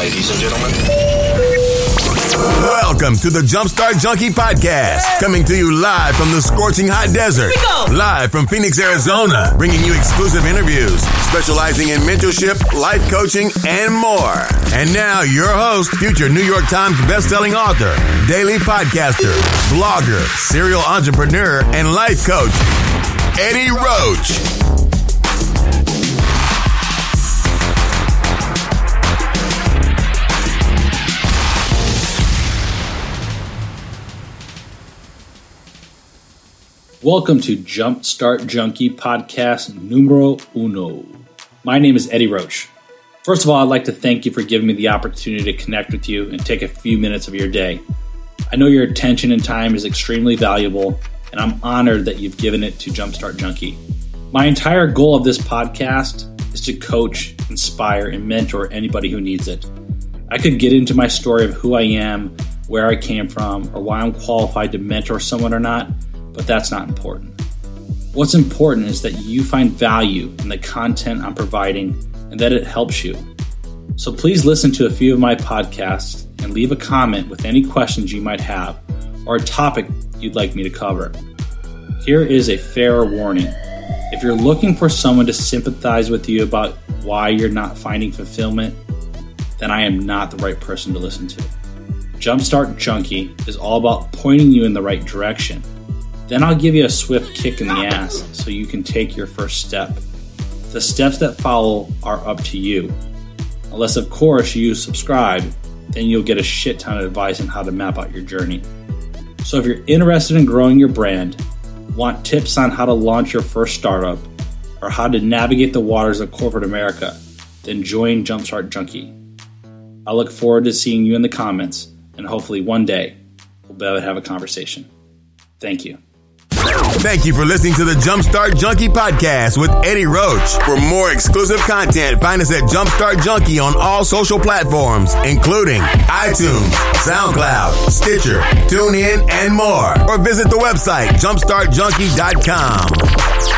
ladies and gentlemen. Welcome to the Jumpstart Junkie Podcast, coming to you live from the scorching hot desert. Live from Phoenix, Arizona, bringing you exclusive interviews, specializing in mentorship, life coaching, and more. And now, your host, future New York Times bestselling author, daily podcaster, blogger, serial entrepreneur, and life coach, Eddie Roach. Welcome to Jumpstart Junkie Podcast numero uno. My name is Eddie Roach. First of all, I'd like to thank you for giving me the opportunity to connect with you and take a few minutes of your day. I know your attention and time is extremely valuable, and I'm honored that you've given it to Jumpstart Junkie. My entire goal of this podcast is to coach, inspire, and mentor anybody who needs it. I could get into my story of who I am, where I came from, or why I'm qualified to mentor someone or not but that's not important. What's important is that you find value in the content I'm providing and that it helps you. So please listen to a few of my podcasts and leave a comment with any questions you might have or a topic you'd like me to cover. Here is a fair warning. If you're looking for someone to sympathize with you about why you're not finding fulfillment, then I am not the right person to listen to. Jumpstart Junkie is all about pointing you in the right direction then I'll give you a swift kick in the ass so you can take your first step. The steps that follow are up to you. Unless, of course, you subscribe, then you'll get a shit ton of advice on how to map out your journey. So, if you're interested in growing your brand, want tips on how to launch your first startup, or how to navigate the waters of corporate America, then join Jumpstart Junkie. I look forward to seeing you in the comments, and hopefully one day we'll be able to have a conversation. Thank you. Thank you for listening to the Jumpstart Junkie podcast with Eddie Roach. For more exclusive content, find us at Jumpstart Junkie on all social platforms, including iTunes, SoundCloud, Stitcher, TuneIn, and more. Or visit the website jumpstartjunkie.com.